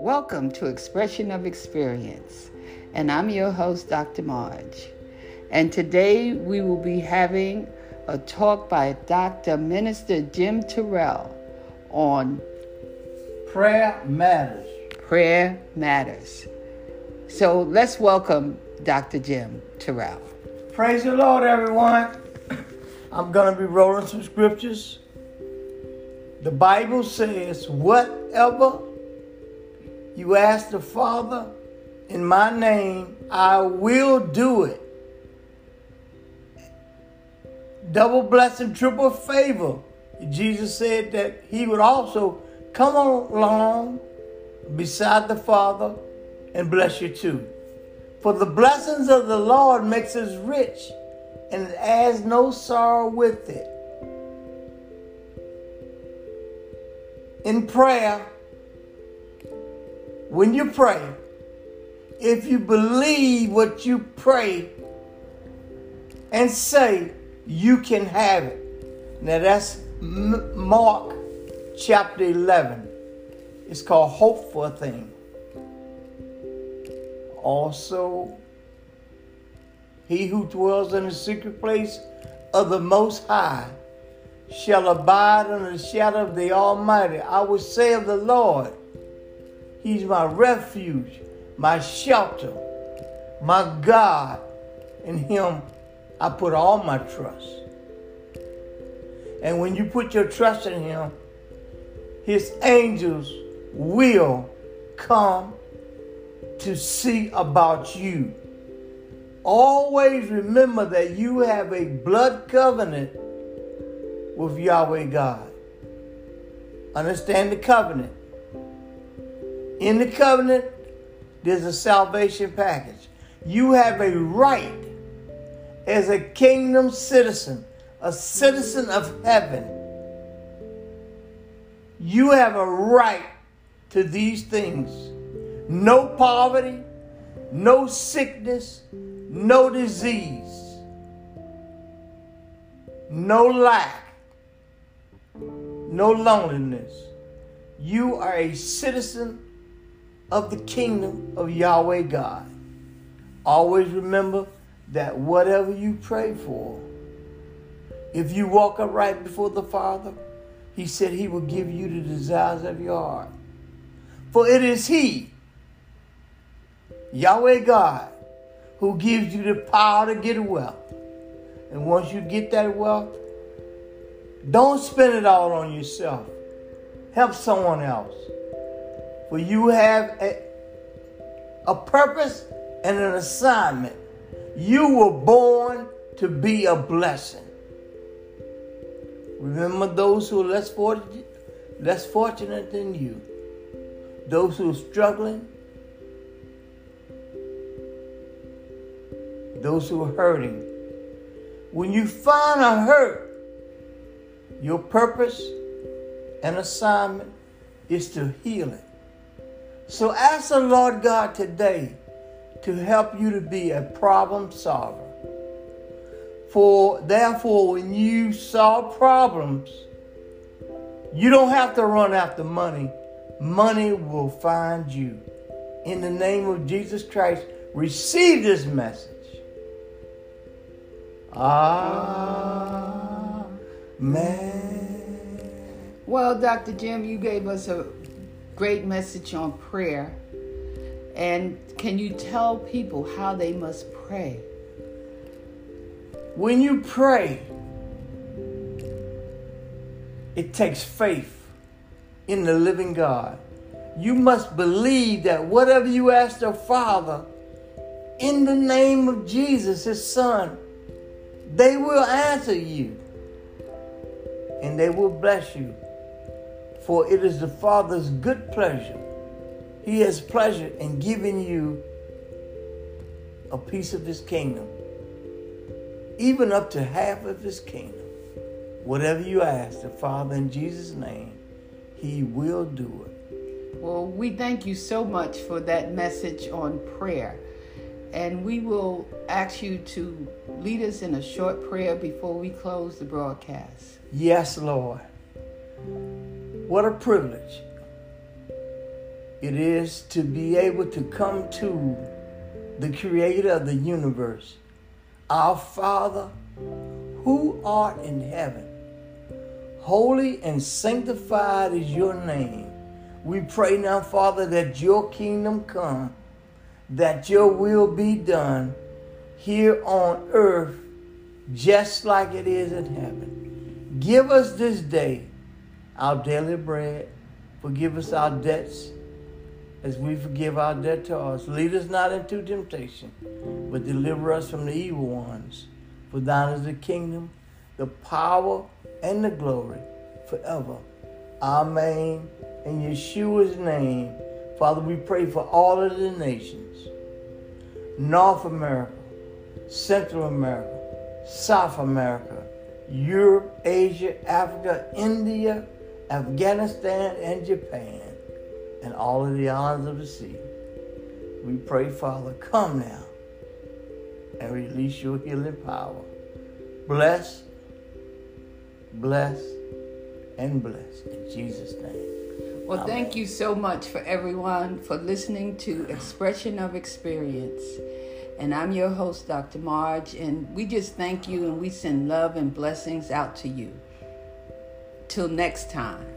Welcome to Expression of Experience, and I'm your host, Dr. Marge. And today we will be having a talk by Dr. Minister Jim Terrell on Prayer Matters. Prayer Matters. So let's welcome Dr. Jim Terrell. Praise the Lord, everyone. I'm going to be rolling some scriptures. The Bible says, Whatever you ask the Father in my name, I will do it. Double blessing, triple favor. Jesus said that he would also come along beside the Father and bless you too. For the blessings of the Lord makes us rich and it adds no sorrow with it. In prayer, when you pray, if you believe what you pray and say, you can have it. Now that's Mark chapter 11. It's called Hope for a Thing. Also, he who dwells in the secret place of the Most High shall abide under the shadow of the Almighty. I will say of the Lord, He's my refuge, my shelter, my God. In Him I put all my trust. And when you put your trust in Him, His angels will come to see about you. Always remember that you have a blood covenant with Yahweh God. Understand the covenant. In the covenant, there's a salvation package. You have a right as a kingdom citizen, a citizen of heaven. You have a right to these things. No poverty, no sickness, no disease, no lack, no loneliness. You are a citizen of the kingdom of Yahweh God. Always remember that whatever you pray for, if you walk upright before the Father, He said He will give you the desires of your heart. For it is He, Yahweh God, who gives you the power to get wealth. And once you get that wealth, don't spend it all on yourself. Help someone else. For you have a, a purpose and an assignment. You were born to be a blessing. Remember those who are less fortunate, less fortunate than you. Those who are struggling. Those who are hurting. When you find a hurt, your purpose and assignment is to heal it. So ask the Lord God today to help you to be a problem solver. For therefore, when you solve problems, you don't have to run after money. Money will find you. In the name of Jesus Christ, receive this message. Amen. Well, Dr. Jim, you gave us a great message on prayer. And can you tell people how they must pray? When you pray, it takes faith in the living God. You must believe that whatever you ask the Father, in the name of Jesus, His Son, they will answer you and they will bless you. For it is the Father's good pleasure. He has pleasure in giving you a piece of His kingdom, even up to half of His kingdom. Whatever you ask the Father in Jesus' name, He will do it. Well, we thank you so much for that message on prayer. And we will ask you to lead us in a short prayer before we close the broadcast. Yes, Lord. What a privilege it is to be able to come to the creator of the universe, our Father who art in heaven. Holy and sanctified is your name. We pray now, Father, that your kingdom come, that your will be done here on earth just like it is in heaven. Give us this day our daily bread. Forgive us our debts as we forgive our debtors. Lead us not into temptation, but deliver us from the evil ones. For thine is the kingdom, the power, and the glory forever. Amen. In Yeshua's name, Father, we pray for all of the nations North America, Central America, South America, Europe, Asia, Africa, India, Afghanistan, and Japan and all of the islands of the sea. We pray, Father, come now and release your healing power. Bless, bless, and bless in Jesus' name. Well, thank you so much for everyone for listening to Expression of Experience. And I'm your host, Dr. Marge, and we just thank you and we send love and blessings out to you. Till next time.